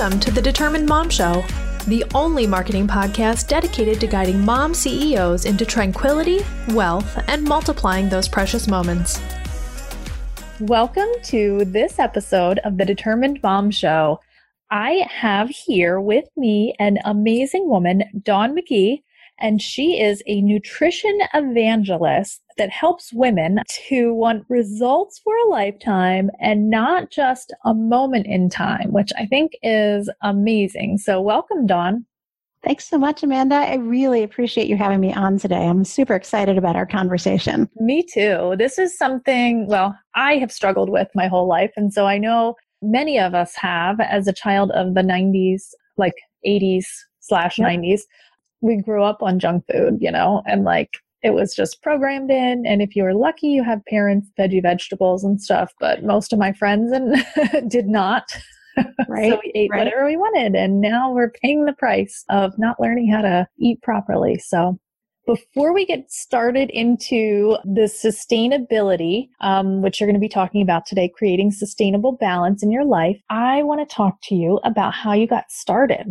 Welcome to the Determined Mom Show, the only marketing podcast dedicated to guiding mom CEOs into tranquility, wealth, and multiplying those precious moments. Welcome to this episode of the Determined Mom Show. I have here with me an amazing woman, Dawn McGee, and she is a nutrition evangelist that helps women to want results for a lifetime and not just a moment in time, which I think is amazing. So, welcome, Dawn. Thanks so much, Amanda. I really appreciate you having me on today. I'm super excited about our conversation. Me too. This is something, well, I have struggled with my whole life. And so I know many of us have as a child of the 90s, like 80s slash 90s we grew up on junk food, you know, and like it was just programmed in. And if you were lucky, you have parents, veggie vegetables and stuff. But most of my friends and did not. Right. so we ate right. whatever we wanted. And now we're paying the price of not learning how to eat properly. So before we get started into the sustainability, um, which you're going to be talking about today, creating sustainable balance in your life, I want to talk to you about how you got started.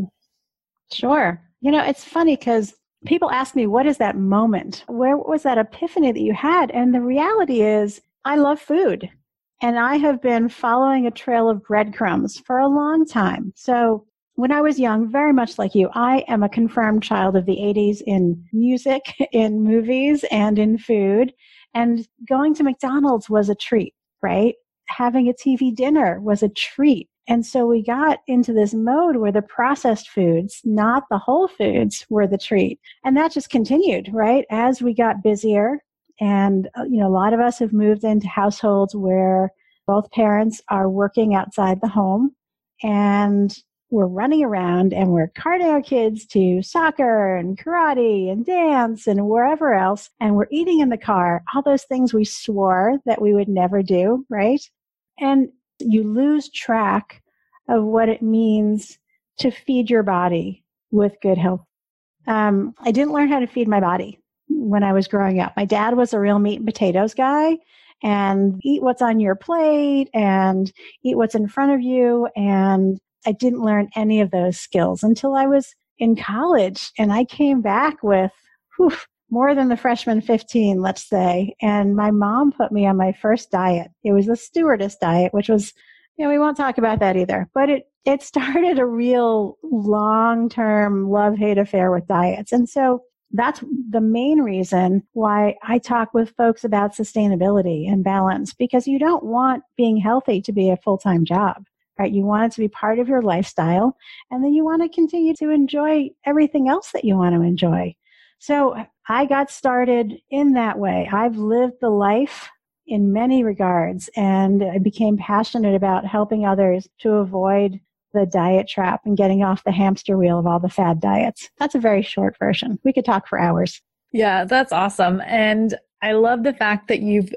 Sure. You know, it's funny because people ask me, what is that moment? Where was that epiphany that you had? And the reality is, I love food. And I have been following a trail of breadcrumbs for a long time. So when I was young, very much like you, I am a confirmed child of the 80s in music, in movies, and in food. And going to McDonald's was a treat, right? Having a TV dinner was a treat. And so we got into this mode where the processed foods, not the whole foods, were the treat. And that just continued, right? As we got busier. And, uh, you know, a lot of us have moved into households where both parents are working outside the home and we're running around and we're carting our kids to soccer and karate and dance and wherever else. And we're eating in the car, all those things we swore that we would never do, right? And you lose track of what it means to feed your body with good health. Um, I didn't learn how to feed my body when I was growing up. My dad was a real meat and potatoes guy and eat what's on your plate and eat what's in front of you. And I didn't learn any of those skills until I was in college. And I came back with whew, more than the freshman 15, let's say. And my mom put me on my first diet. It was the stewardess diet, which was, you know, we won't talk about that either. But it, it started a real long term love hate affair with diets. And so that's the main reason why I talk with folks about sustainability and balance because you don't want being healthy to be a full time job. Right? You want it to be part of your lifestyle, and then you want to continue to enjoy everything else that you want to enjoy. So I got started in that way. I've lived the life in many regards, and I became passionate about helping others to avoid the diet trap and getting off the hamster wheel of all the fad diets. That's a very short version. We could talk for hours. Yeah, that's awesome. And I love the fact that you've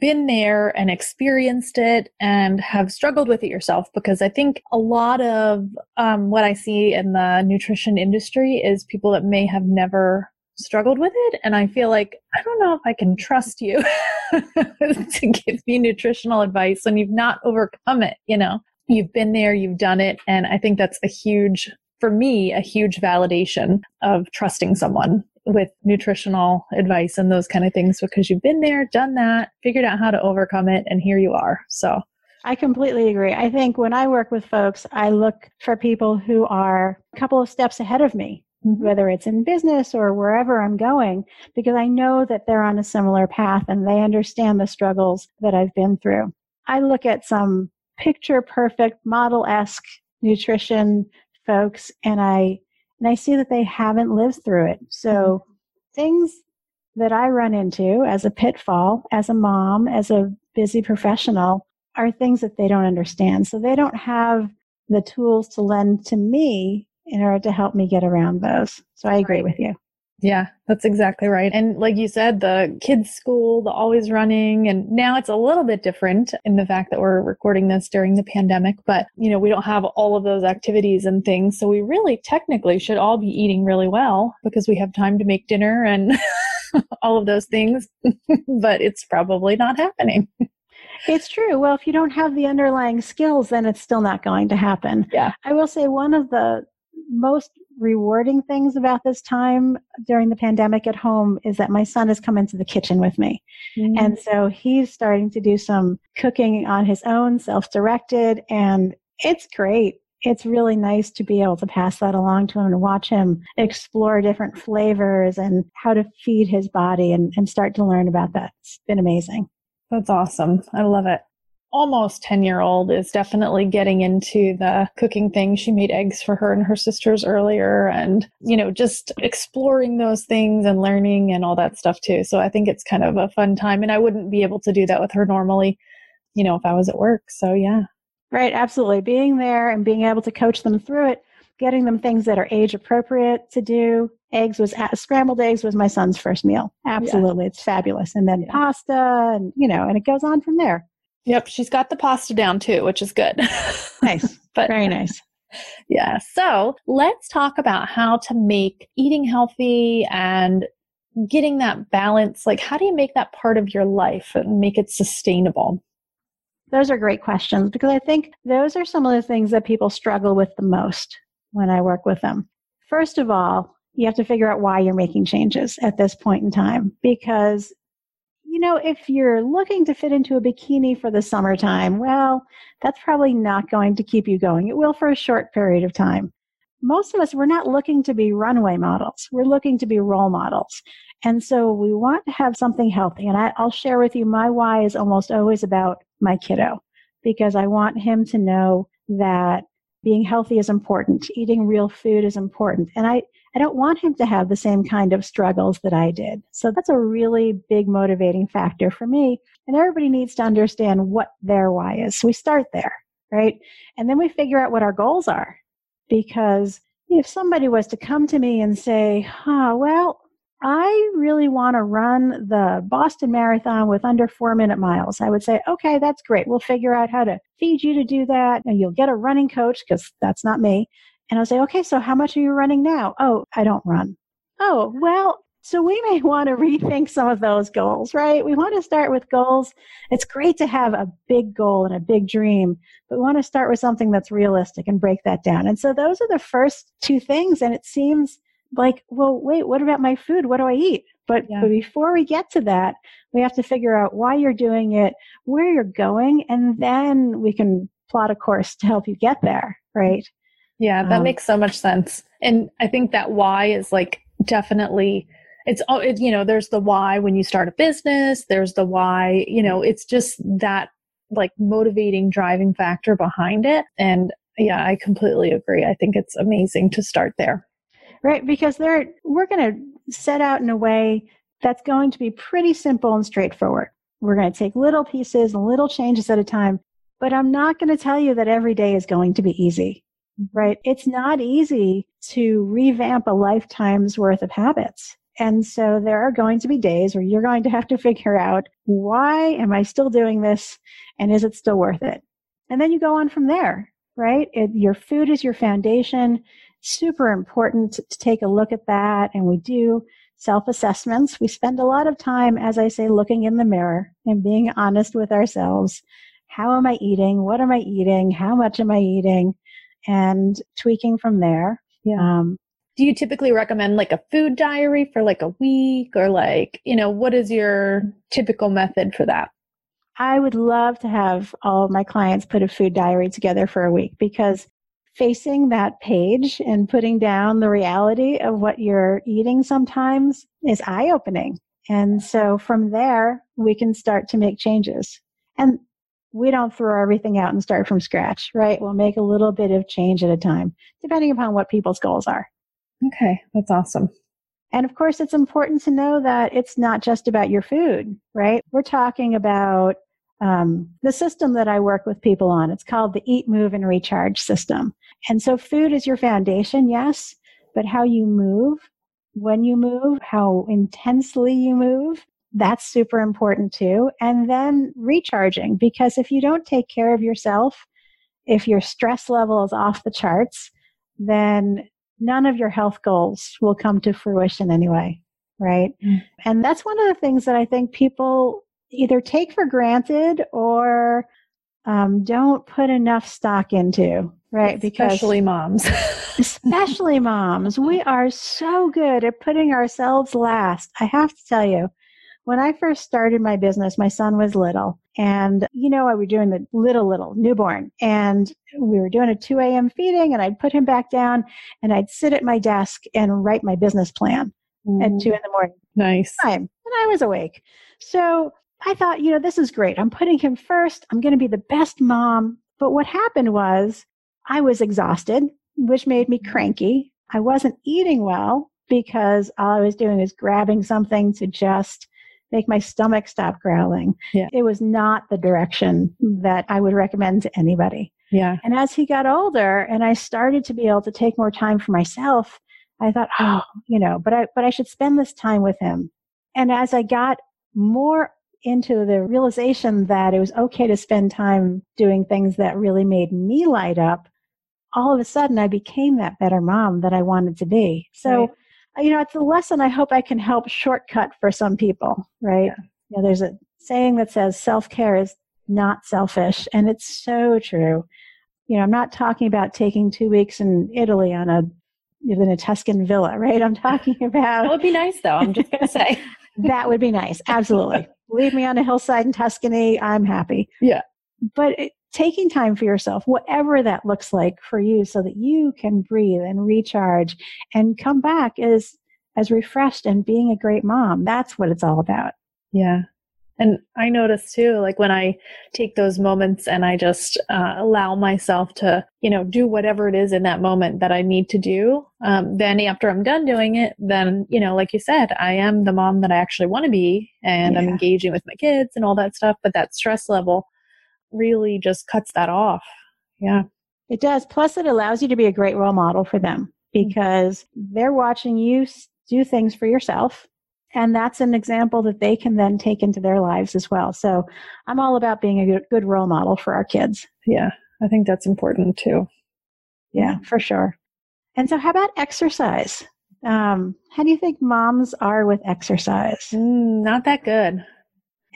been there and experienced it and have struggled with it yourself because I think a lot of um, what I see in the nutrition industry is people that may have never struggled with it and i feel like i don't know if i can trust you to give me nutritional advice when you've not overcome it you know? You've been there you've done it and i think that's a huge for me a huge validation of trusting someone with nutritional advice and those kind of things because you've been there done that figured out how to overcome it and here you are. So I completely agree. I think when I work with folks, I look for people who are a couple of steps ahead of me mm-hmm. whether it's in business or wherever I'm going, because I know that they're on a similar path and they understand the struggles that I've been through. I look at some picture perfect model esque nutrition folks and I and I see that they haven't lived through it. So mm-hmm. things that I run into as a pitfall, as a mom, as a busy professional, are things that they don't understand. So they don't have the tools to lend to me in order to help me get around those. So I agree with you. Yeah, that's exactly right. And like you said, the kids' school, the always running, and now it's a little bit different in the fact that we're recording this during the pandemic, but you know, we don't have all of those activities and things. So we really technically should all be eating really well because we have time to make dinner and all of those things, but it's probably not happening. it's true. Well, if you don't have the underlying skills, then it's still not going to happen. Yeah. I will say one of the most rewarding things about this time during the pandemic at home is that my son has come into the kitchen with me. Mm-hmm. And so he's starting to do some cooking on his own, self directed, and it's great. It's really nice to be able to pass that along to him and watch him explore different flavors and how to feed his body and, and start to learn about that. It's been amazing. That's awesome. I love it almost 10 year old is definitely getting into the cooking thing. She made eggs for her and her sisters earlier and, you know, just exploring those things and learning and all that stuff too. So I think it's kind of a fun time. And I wouldn't be able to do that with her normally, you know, if I was at work. So yeah. Right. Absolutely. Being there and being able to coach them through it, getting them things that are age appropriate to do. Eggs was scrambled eggs was my son's first meal. Absolutely. Yeah. It's fabulous. And then yeah. pasta and, you know, and it goes on from there. Yep, she's got the pasta down too, which is good. nice. but very nice. Yeah. So, let's talk about how to make eating healthy and getting that balance. Like, how do you make that part of your life and make it sustainable? Those are great questions because I think those are some of the things that people struggle with the most when I work with them. First of all, you have to figure out why you're making changes at this point in time because know, if you're looking to fit into a bikini for the summertime, well, that's probably not going to keep you going. It will for a short period of time. Most of us, we're not looking to be runway models. We're looking to be role models. And so we want to have something healthy. And I, will share with you my why is almost always about my kiddo because I want him to know that being healthy is important. Eating real food is important. And I, I don't want him to have the same kind of struggles that I did. So that's a really big motivating factor for me. And everybody needs to understand what their why is. So we start there, right? And then we figure out what our goals are. Because if somebody was to come to me and say, huh, well, I really want to run the Boston Marathon with under four minute miles. I would say, okay, that's great. We'll figure out how to feed you to do that. And you'll get a running coach because that's not me. And I'll say, okay, so how much are you running now? Oh, I don't run. Oh, well, so we may want to rethink some of those goals, right? We want to start with goals. It's great to have a big goal and a big dream, but we want to start with something that's realistic and break that down. And so those are the first two things. And it seems like, well, wait, what about my food? What do I eat? But, yeah. but before we get to that, we have to figure out why you're doing it, where you're going, and then we can plot a course to help you get there, right? Yeah, that um, makes so much sense. And I think that why is like definitely it's all it, you know there's the why when you start a business there's the why you know it's just that like motivating driving factor behind it. And yeah i completely agree. I think it's amazing to start there. Right because they're we're going to set out in a way that's going to be pretty simple and straightforward. We're going to take little pieces and little changes at a time but i'm not going to tell you that every day is going to be easy Mm-hmm. right? It's not easy to revamp a lifetime's worth of habits. And so there are going to be days where you're going to have to figure out why am I still doing this and is it still worth it? And then you go on from there, right? It, your food is your foundation. Super important to, to take a look at that. And we do self assessments. We spend a lot of time, as I say, looking in the mirror and being honest with ourselves. How am I eating? What am I eating? How much am I eating? And tweaking from there. Yeah. Um, do you typically recommend like a food diary for like a week or like, you know, what is your typical method for that? I would love to have all of my clients put a food diary together for a week because facing that page and putting down the reality of what you're eating sometimes is eye opening. And so from there, we can start to make changes. And we don't throw everything out and start from scratch, right? We'll make a little bit of change at a time, depending upon what people's goals are. Okay, that's awesome. And of course, it's important to know that it's not just about your food, right? We're talking about um, the system that I work with people on. It's called the Eat, Move, and Recharge system. And so, food is your foundation, yes, but how you move, when you move, how intensely you move, that's super important too. And then recharging, because if you don't take care of yourself, if your stress level is off the charts, then none of your health goals will come to fruition anyway. Right. Mm. And that's one of the things that I think people either take for granted or um, don't put enough stock into, right? Especially because, moms. especially moms. We are so good at putting ourselves last. I have to tell you, when I first started my business, my son was little. And, you know, I was doing the little, little newborn. And we were doing a 2 a.m. feeding, and I'd put him back down and I'd sit at my desk and write my business plan mm. at 2 in the morning. Nice. Time. And I was awake. So I thought, you know, this is great. I'm putting him first. I'm going to be the best mom. But what happened was I was exhausted, which made me cranky. I wasn't eating well because all I was doing is grabbing something to just make my stomach stop growling. Yeah. It was not the direction that I would recommend to anybody. Yeah. And as he got older and I started to be able to take more time for myself, I thought, oh, you know, but I but I should spend this time with him. And as I got more into the realization that it was okay to spend time doing things that really made me light up, all of a sudden I became that better mom that I wanted to be. So, right. You know, it's a lesson I hope I can help shortcut for some people, right? Yeah. You know, there's a saying that says self care is not selfish, and it's so true. You know, I'm not talking about taking two weeks in Italy on a in a Tuscan villa, right? I'm talking about. that would be nice, though. I'm just going to say. that would be nice. Absolutely. Leave me on a hillside in Tuscany. I'm happy. Yeah. But it, taking time for yourself, whatever that looks like for you, so that you can breathe and recharge and come back as as refreshed and being a great mom. That's what it's all about. Yeah. And I notice too, like when I take those moments and I just uh, allow myself to, you know, do whatever it is in that moment that I need to do, um, then after I'm done doing it, then, you know, like you said, I am the mom that I actually want to be and yeah. I'm engaging with my kids and all that stuff. But that stress level really just cuts that off. Yeah. It does. Plus, it allows you to be a great role model for them mm. because they're watching you do things for yourself and that's an example that they can then take into their lives as well. So I'm all about being a good role model for our kids. Yeah, I think that's important too. Yeah, for sure. And so, how about exercise? Um, how do you think moms are with exercise? Mm, not that good.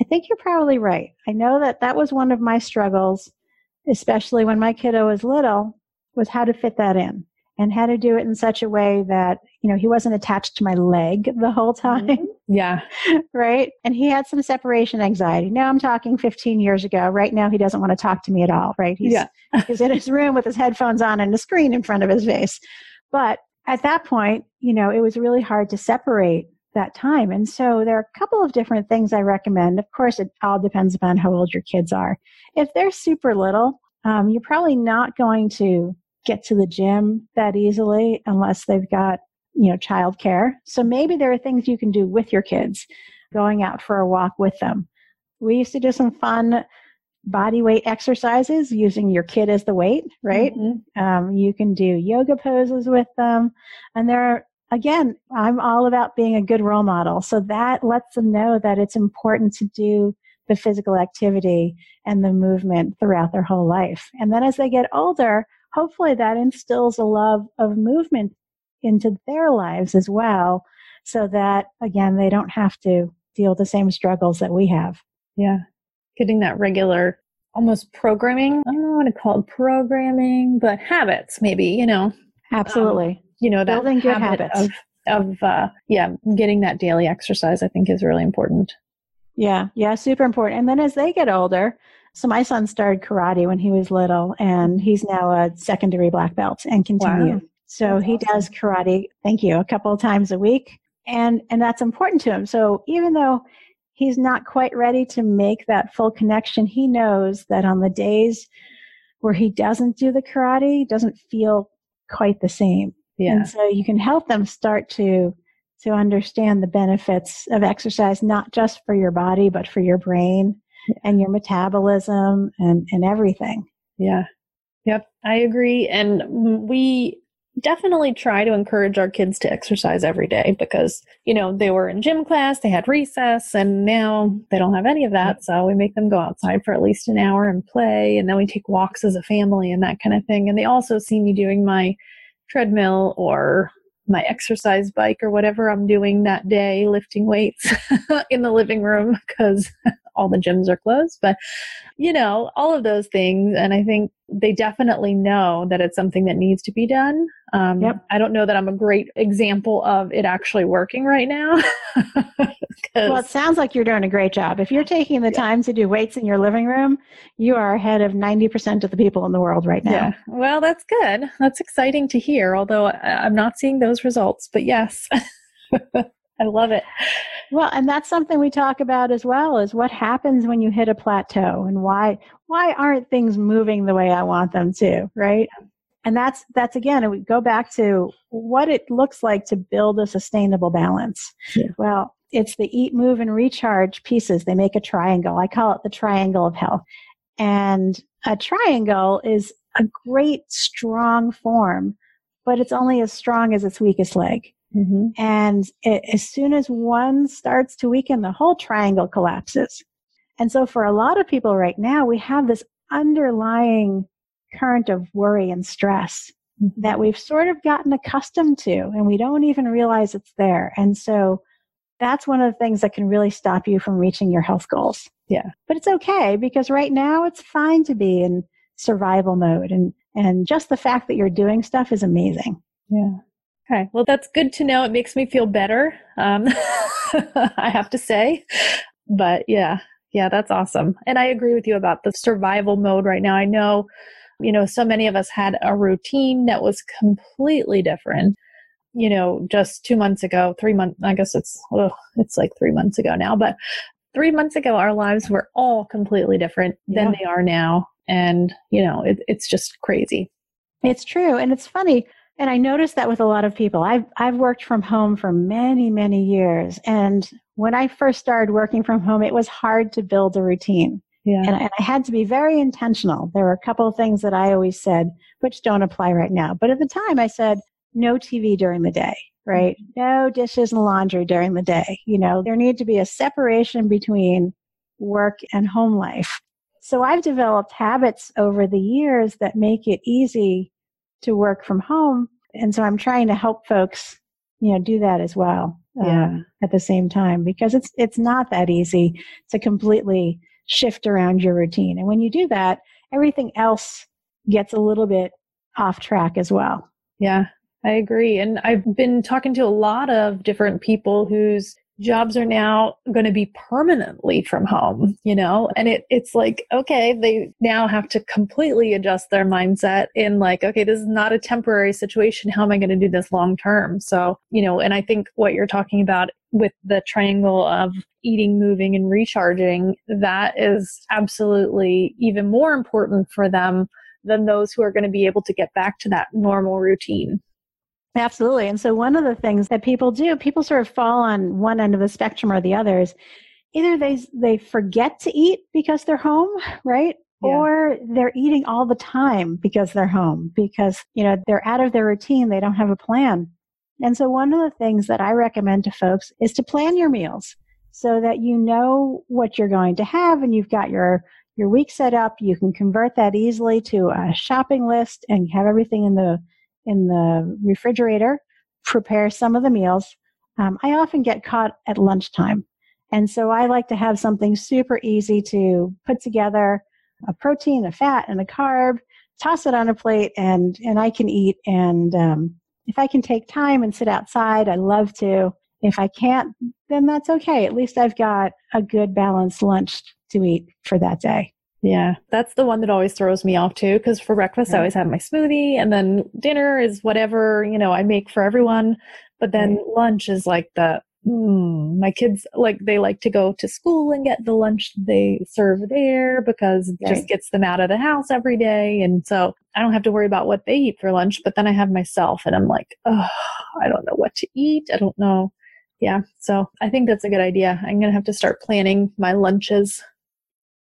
I think you're probably right. I know that that was one of my struggles, especially when my kiddo was little, was how to fit that in and how to do it in such a way that you know he wasn't attached to my leg the whole time mm-hmm. yeah right and he had some separation anxiety now i'm talking 15 years ago right now he doesn't want to talk to me at all right he's, yeah. he's in his room with his headphones on and a screen in front of his face but at that point you know it was really hard to separate that time and so there are a couple of different things i recommend of course it all depends upon how old your kids are if they're super little um, you're probably not going to get to the gym that easily unless they've got, you know, childcare. So maybe there are things you can do with your kids, going out for a walk with them. We used to do some fun body weight exercises using your kid as the weight, right? Mm-hmm. Um, you can do yoga poses with them. And there are, again, I'm all about being a good role model. So that lets them know that it's important to do the physical activity and the movement throughout their whole life. And then as they get older, hopefully that instills a love of movement into their lives as well so that again they don't have to deal with the same struggles that we have. Yeah. Getting that regular almost programming. I don't know what to call it programming but habits maybe you know. Absolutely. um, you know that building good habits of of uh yeah getting that daily exercise i think is really important yeah yeah super important and then as they get older so my son started karate when he was little, and he's now a secondary black belt and continue. Wow. So that's he awesome. does karate. Thank you, a couple of times a week, and and that's important to him. So even though he's not quite ready to make that full connection, he knows that on the days where he doesn't do the karate, doesn't feel quite the same. Yeah. And so you can help them start to to understand the benefits of exercise, not just for your body, but for your brain and your metabolism and, and everything. Yeah. Yep. I agree. And we definitely try to encourage our kids to exercise every day because, you know, they were in gym class, they had recess, and now they don't have any of that. So we make them go outside for at least an hour and play. And then we take walks as a family and that kind of thing. And they also see me doing my treadmill or my exercise bike or whatever I'm doing that day, lifting weights in the living room because all the gyms are closed. But, you know, all of those things. And I think they definitely know that it's something that needs to be done. Um, yep. I don't know that I'm a great example of it actually working right now. well, it sounds like you're doing a great job. If you're taking the yeah. time to do weights in your living room, you are ahead of 90% of the people in the world right now. Yeah. Well, that's good. That's exciting to hear, although I'm not seeing those results. But yes. I love it. Well, and that's something we talk about as well is what happens when you hit a plateau and why why aren't things moving the way I want them to, right? And that's that's again, we go back to what it looks like to build a sustainable balance. Yeah. Well, it's the eat, move, and recharge pieces. They make a triangle. I call it the triangle of health. And a triangle is a great, strong form, but it's only as strong as its weakest leg. Mm-hmm. And it, as soon as one starts to weaken, the whole triangle collapses. And so, for a lot of people right now, we have this underlying current of worry and stress mm-hmm. that we've sort of gotten accustomed to, and we don't even realize it's there. And so, that's one of the things that can really stop you from reaching your health goals. Yeah. But it's okay because right now it's fine to be in survival mode and and just the fact that you're doing stuff is amazing. Yeah. Okay. Well, that's good to know. It makes me feel better. Um, I have to say, but yeah, yeah, that's awesome. And I agree with you about the survival mode right now. I know, you know, so many of us had a routine that was completely different you know, just two months ago, three months, I guess it's, oh, it's like three months ago now, but three months ago, our lives were all completely different yeah. than they are now. And, you know, it, it's just crazy. It's true. And it's funny. And I noticed that with a lot of people. I've, I've worked from home for many, many years. And when I first started working from home, it was hard to build a routine. Yeah. And, and I had to be very intentional. There were a couple of things that I always said, which don't apply right now. But at the time, I said, no TV during the day, right? Mm-hmm. No dishes and laundry during the day. You know, there need to be a separation between work and home life. So I've developed habits over the years that make it easy to work from home. And so I'm trying to help folks, you know, do that as well. Uh, yeah. at the same time, because it's, it's not that easy to completely shift around your routine. And when you do that, everything else gets a little bit off track as well. Yeah. I agree. And I've been talking to a lot of different people whose jobs are now going to be permanently from home, you know? And it, it's like, okay, they now have to completely adjust their mindset in like, okay, this is not a temporary situation. How am I going to do this long term? So, you know, and I think what you're talking about with the triangle of eating, moving, and recharging, that is absolutely even more important for them than those who are going to be able to get back to that normal routine. Absolutely. And so one of the things that people do, people sort of fall on one end of the spectrum or the other is Either they they forget to eat because they're home, right? Yeah. Or they're eating all the time because they're home, because you know they're out of their routine, they don't have a plan. And so one of the things that I recommend to folks is to plan your meals so that you know what you're going to have and you've got your your week set up. You can convert that easily to a shopping list and have everything in the in the refrigerator, prepare some of the meals. Um, I often get caught at lunchtime. And so I like to have something super easy to put together a protein, a fat, and a carb, toss it on a plate, and, and I can eat. And um, if I can take time and sit outside, I love to. If I can't, then that's okay. At least I've got a good balanced lunch to eat for that day. Yeah, that's the one that always throws me off too. Because for breakfast, I always have my smoothie, and then dinner is whatever you know I make for everyone. But then right. lunch is like the mm, my kids like they like to go to school and get the lunch they serve there because it right. just gets them out of the house every day, and so I don't have to worry about what they eat for lunch. But then I have myself, and I'm like, oh, I don't know what to eat. I don't know. Yeah, so I think that's a good idea. I'm gonna have to start planning my lunches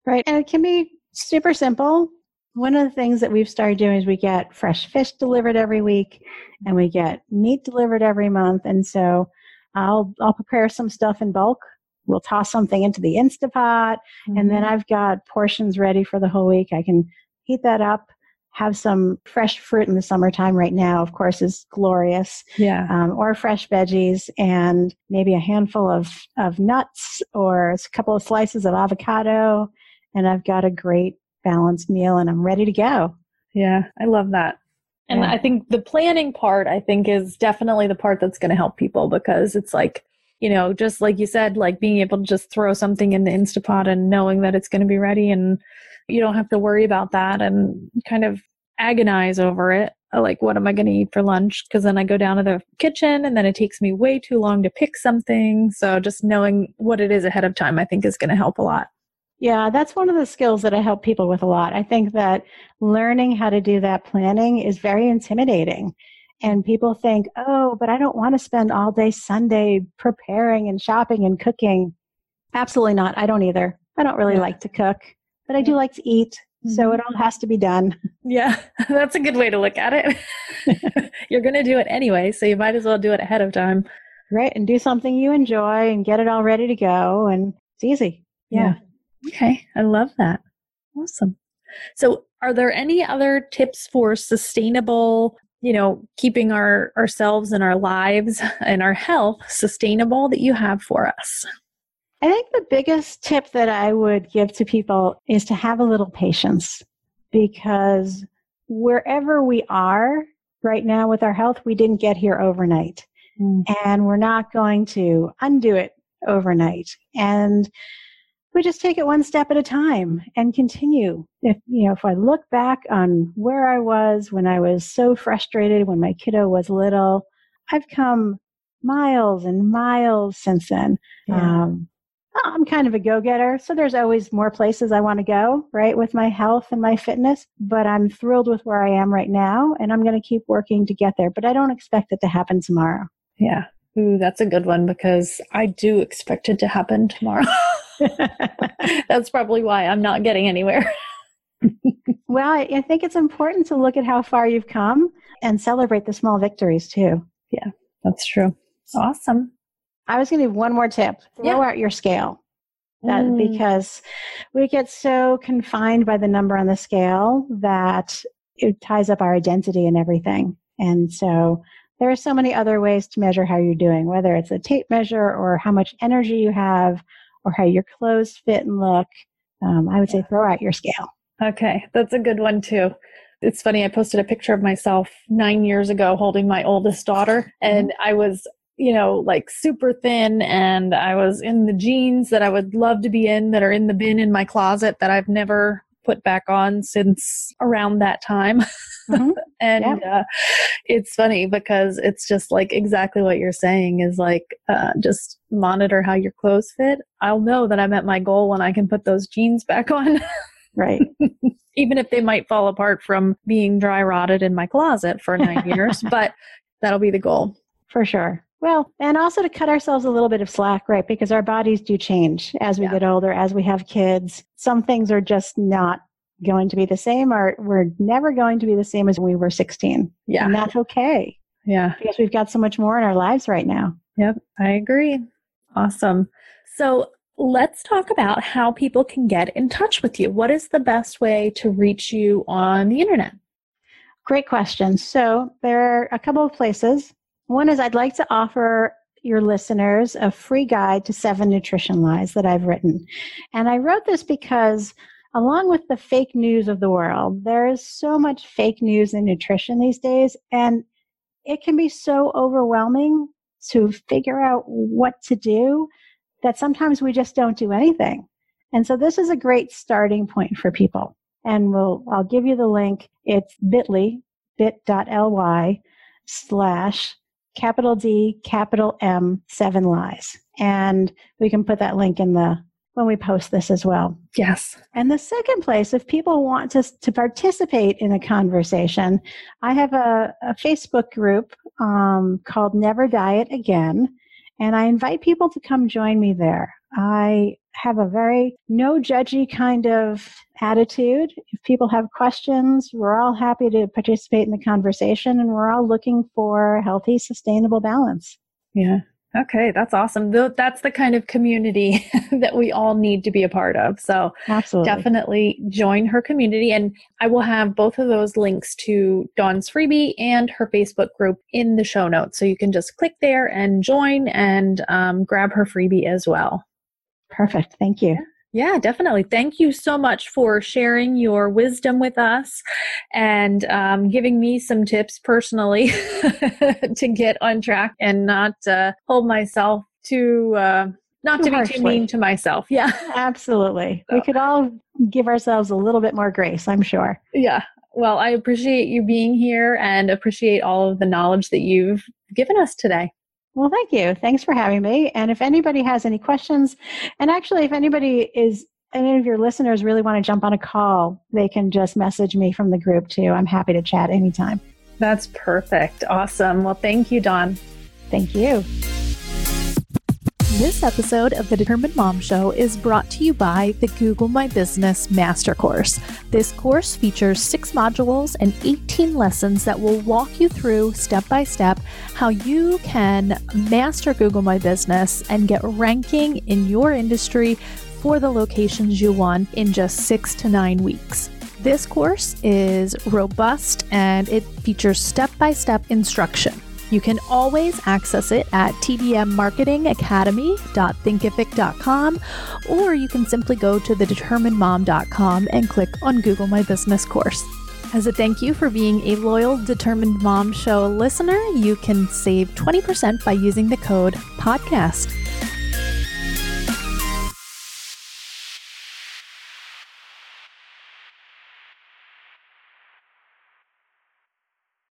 Right. And it can be super simple. One of the things that we've started doing is we get fresh fish delivered every week and we get meat delivered every month. And so I'll I'll prepare some stuff in bulk. We'll toss something into the Instapot mm-hmm. and then mm-hmm. I've got portions ready for the whole week. I can heat that up, have some fresh fruit in the summertime right now, of course, is glorious. Yeah. Um, or fresh veggies and maybe a handful of, of nuts or a couple of slices of avocado. And I've got a great balanced meal and I'm ready to go. Yeah, I love that. And yeah. I think the planning part, I think, is definitely the part that's going to help people because it's like, you know, just like you said, like being able to just throw something in the Instapot and knowing that it's going to be ready and you don't have to worry about that and kind of agonize over it. Uh, like, what am I going to eat for lunch? Because then I go down to the kitchen and then it takes me way too long to pick something. So just knowing what it is ahead of time, I think, is going to help a lot. Yeah, that's one of the skills that I help people with a lot. I think that learning how to do that planning is very intimidating. And people think, oh, but I don't want to spend all day Sunday preparing and shopping and cooking. Absolutely not. I don't either. I don't really yeah. like to cook, but I do like to eat. So it mm-hmm. all has to be done. Yeah, that's a good way to look at it. You're going to do it anyway, so you might as well do it ahead of time. Right, and do something you enjoy and get it all ready to go. And it's easy. Yeah. yeah. Okay, I love that. Awesome. So, are there any other tips for sustainable, you know, keeping our ourselves and our lives and our health sustainable that you have for us? I think the biggest tip that I would give to people is to have a little patience because wherever we are right now with our health, we didn't get here overnight. Mm. And we're not going to undo it overnight. And we just take it one step at a time and continue. If you know, if I look back on where I was when I was so frustrated when my kiddo was little, I've come miles and miles since then. Yeah. Um, I'm kind of a go getter. So there's always more places I want to go, right, with my health and my fitness. But I'm thrilled with where I am right now. And I'm going to keep working to get there. But I don't expect it to happen tomorrow. Yeah. Ooh, that's a good one because I do expect it to happen tomorrow. that's probably why I'm not getting anywhere. well, I think it's important to look at how far you've come and celebrate the small victories too. Yeah, that's true. Awesome. I was going to give one more tip. Throw yeah. out your scale. That, mm. Because we get so confined by the number on the scale that it ties up our identity and everything. And so there are so many other ways to measure how you're doing, whether it's a tape measure or how much energy you have or how your clothes fit and look. Um, I would say throw out your scale. Okay, that's a good one too. It's funny, I posted a picture of myself nine years ago holding my oldest daughter, and mm-hmm. I was you know, like super thin and I was in the jeans that I would love to be in that are in the bin in my closet that I've never put back on since around that time. Mm-hmm. and yeah. uh, it's funny because it's just like exactly what you're saying is like uh, just monitor how your clothes fit. I'll know that I'm at my goal when I can put those jeans back on. right. Even if they might fall apart from being dry rotted in my closet for nine years, but that'll be the goal. For sure. Well, and also to cut ourselves a little bit of slack, right? Because our bodies do change as we yeah. get older, as we have kids. Some things are just not going to be the same, or we're never going to be the same as we were 16. Yeah. And that's okay. Yeah. Because we've got so much more in our lives right now. Yep, I agree. Awesome. So let's talk about how people can get in touch with you. What is the best way to reach you on the internet? Great question. So there are a couple of places. One is I'd like to offer your listeners a free guide to seven nutrition lies that I've written. And I wrote this because, along with the fake news of the world, there is so much fake news in nutrition these days, and it can be so overwhelming to figure out what to do that sometimes we just don't do anything. And so this is a great starting point for people. And we'll, I'll give you the link. It's bit.ly, bit.ly slash capital D, capital M, seven lies. And we can put that link in the when we post this as well. Yes. And the second place, if people want to, to participate in a conversation, I have a, a Facebook group um, called Never Diet Again, and I invite people to come join me there. I have a very no judgy kind of attitude. If people have questions, we're all happy to participate in the conversation and we're all looking for healthy, sustainable balance. Yeah. Okay, that's awesome. That's the kind of community that we all need to be a part of. So, Absolutely. definitely join her community. And I will have both of those links to Dawn's freebie and her Facebook group in the show notes. So, you can just click there and join and um, grab her freebie as well. Perfect. Thank you. Yeah, definitely. Thank you so much for sharing your wisdom with us and um, giving me some tips personally to get on track and not uh, hold myself to. Uh, not too to be harshly. too mean to myself. Yeah. Absolutely. So. We could all give ourselves a little bit more grace, I'm sure. Yeah. Well, I appreciate you being here and appreciate all of the knowledge that you've given us today. Well, thank you. Thanks for having me. And if anybody has any questions, and actually, if anybody is any of your listeners really want to jump on a call, they can just message me from the group too. I'm happy to chat anytime. That's perfect. Awesome. Well, thank you, Dawn. Thank you. This episode of the Determined Mom Show is brought to you by the Google My Business Master Course. This course features six modules and 18 lessons that will walk you through step by step how you can master Google My Business and get ranking in your industry for the locations you want in just six to nine weeks. This course is robust and it features step by step instruction. You can always access it at tdmmarketingacademy.thinkific.com or you can simply go to thedeterminedmom.com and click on Google My Business course. As a thank you for being a loyal Determined Mom Show listener, you can save 20% by using the code PODCAST.